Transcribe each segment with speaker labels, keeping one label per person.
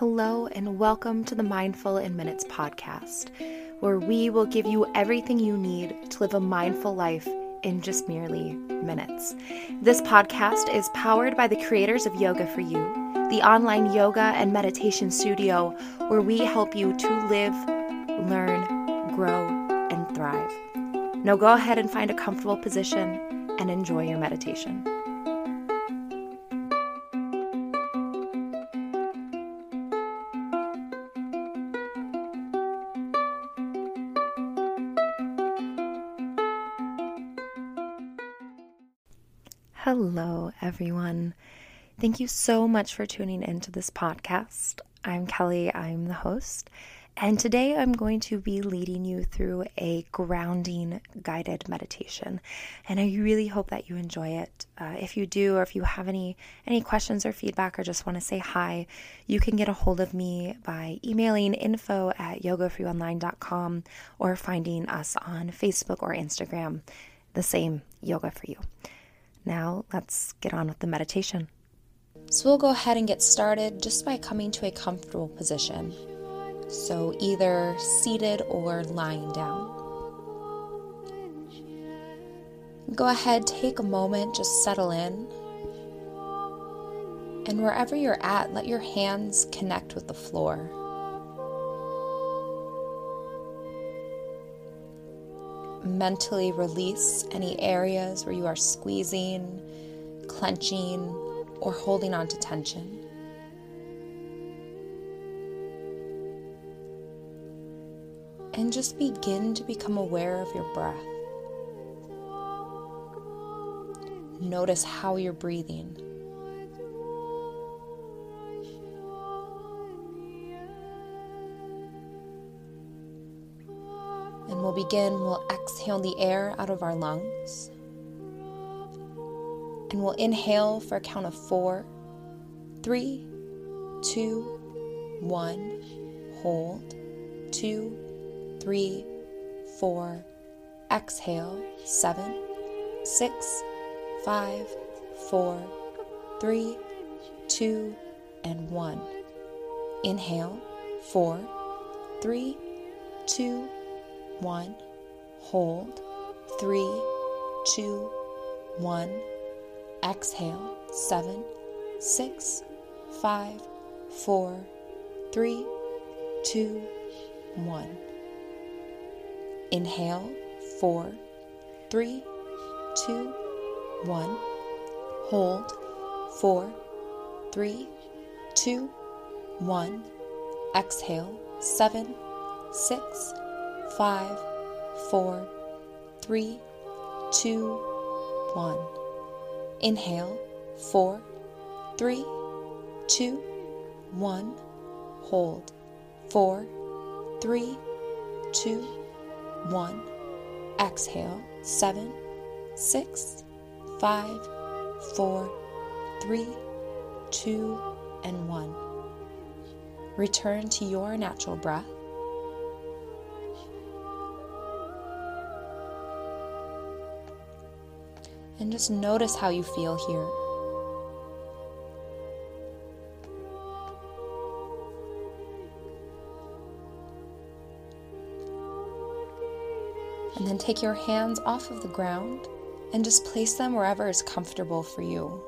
Speaker 1: Hello, and welcome to the Mindful in Minutes podcast, where we will give you everything you need to live a mindful life in just merely minutes. This podcast is powered by the creators of Yoga for You, the online yoga and meditation studio where we help you to live, learn, grow, and thrive. Now go ahead and find a comfortable position and enjoy your meditation. Thank you so much for tuning into this podcast. I'm Kelly, I'm the host, and today I'm going to be leading you through a grounding guided meditation. And I really hope that you enjoy it. Uh, if you do, or if you have any any questions or feedback, or just want to say hi, you can get a hold of me by emailing info at yogaforyouonline.com or finding us on Facebook or Instagram, the same Yoga for You. Now, let's get on with the meditation. So, we'll go ahead and get started just by coming to a comfortable position. So, either seated or lying down. Go ahead, take a moment, just settle in. And wherever you're at, let your hands connect with the floor. mentally release any areas where you are squeezing, clenching, or holding on to tension. And just begin to become aware of your breath. Notice how you're breathing. And we'll begin, we'll exhale the air out of our lungs. And we'll inhale for a count of four, three, two, one. Hold, two, three, four. Exhale, seven, six, five, four, three, two, and one. Inhale, four, three, two, one, hold, three, two, one, exhale, seven, six, five, four, three, two, one. Inhale, four, three, two, one, hold, four, three, two, one, exhale, seven, six, five, four, three, two, one. Inhale, four, three, two, one. Hold, four, three, two, one. Exhale, seven, six, five, four, three, two, and one. Return to your natural breath. And just notice how you feel here. And then take your hands off of the ground and just place them wherever is comfortable for you.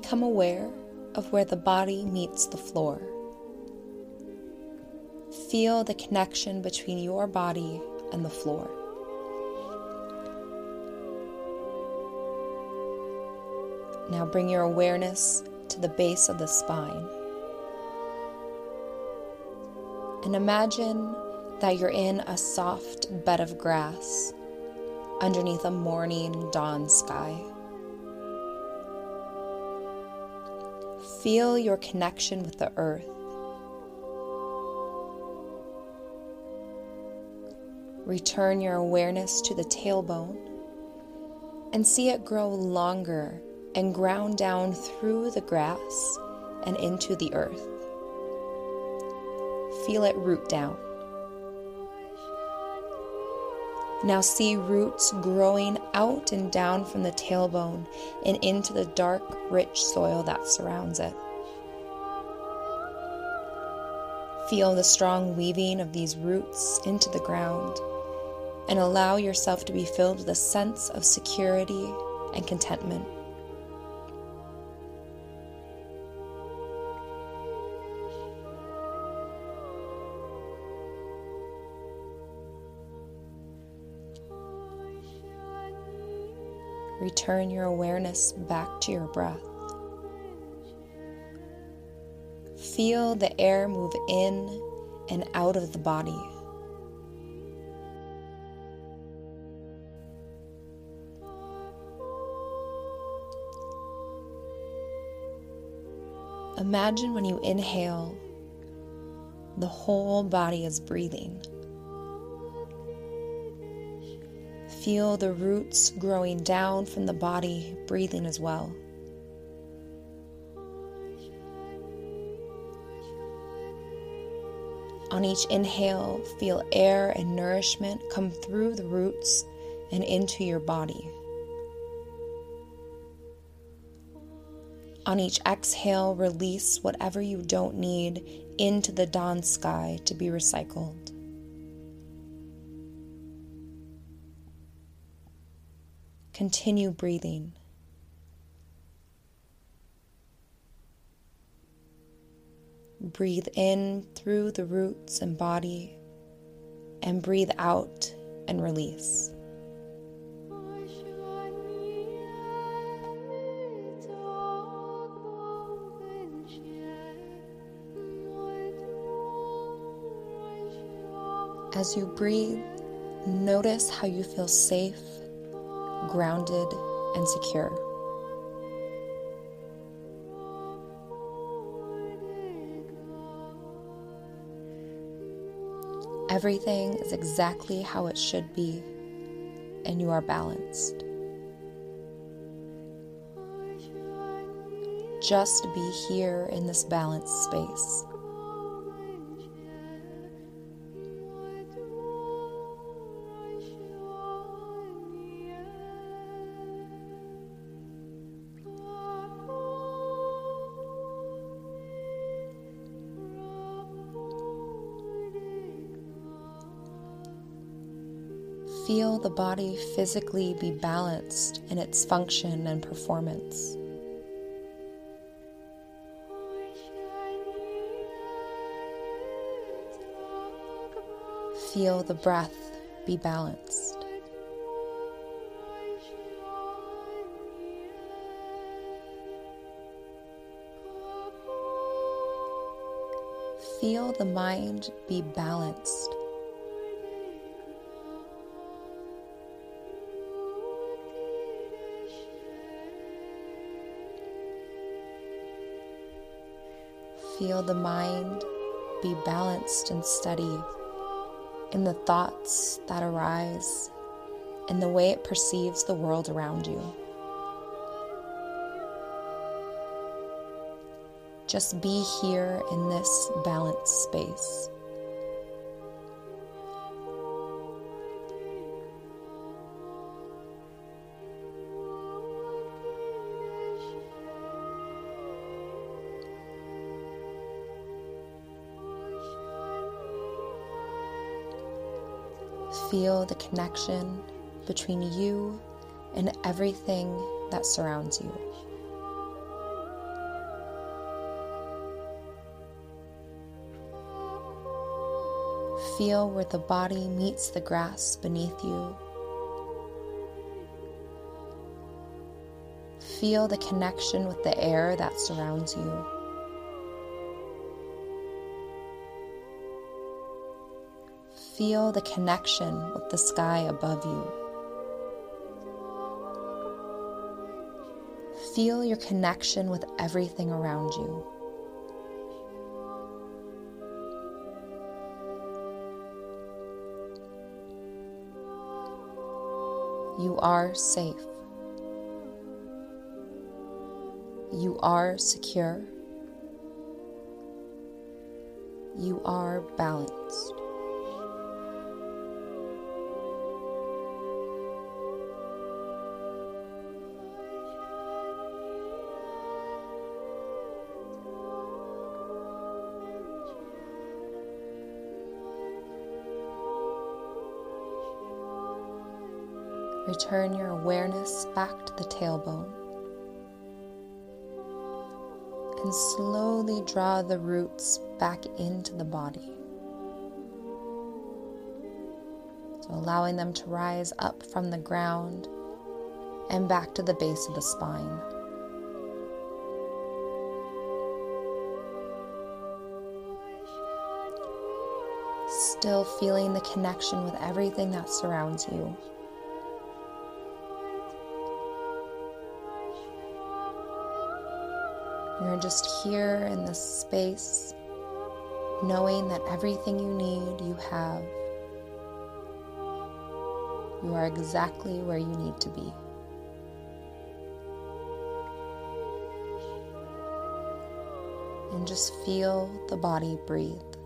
Speaker 1: Become aware of where the body meets the floor. Feel the connection between your body and the floor. Now bring your awareness to the base of the spine. And imagine that you're in a soft bed of grass underneath a morning dawn sky. Feel your connection with the earth. Return your awareness to the tailbone and see it grow longer and ground down through the grass and into the earth. Feel it root down. Now see roots growing out and down from the tailbone and into the dark, rich soil that surrounds it. Feel the strong weaving of these roots into the ground and allow yourself to be filled with a sense of security and contentment. Return your awareness back to your breath. Feel the air move in and out of the body. Imagine when you inhale, the whole body is breathing. Feel the roots growing down from the body, breathing as well. On each inhale, feel air and nourishment come through the roots and into your body. On each exhale, release whatever you don't need into the dawn sky to be recycled. Continue breathing. Breathe in through the roots and body, and breathe out and release. As you breathe, notice how you feel safe, grounded, and secure. Everything is exactly how it should be, and you are balanced. Just be here in this balanced space. Feel the body physically be balanced in its function and performance. Feel the breath be balanced. Feel the mind be balanced. Feel the mind be balanced and steady in the thoughts that arise and the way it perceives the world around you. Just be here in this balanced space. Feel the connection between you and everything that surrounds you. Feel where the body meets the grass beneath you. Feel the connection with the air that surrounds you. Feel the connection with the sky above you. Feel your connection with everything around you. You are safe. You are secure. You are balanced. Return your awareness back to the tailbone. And slowly draw the roots back into the body. So, allowing them to rise up from the ground and back to the base of the spine. Still feeling the connection with everything that surrounds you. You're just here in this space, knowing that everything you need, you have. You are exactly where you need to be. And just feel the body breathe.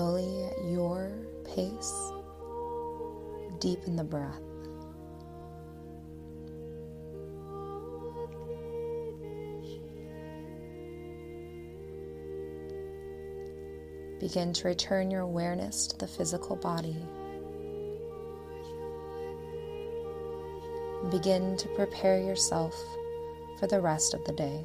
Speaker 1: Slowly at your pace, deepen the breath. Begin to return your awareness to the physical body. Begin to prepare yourself for the rest of the day.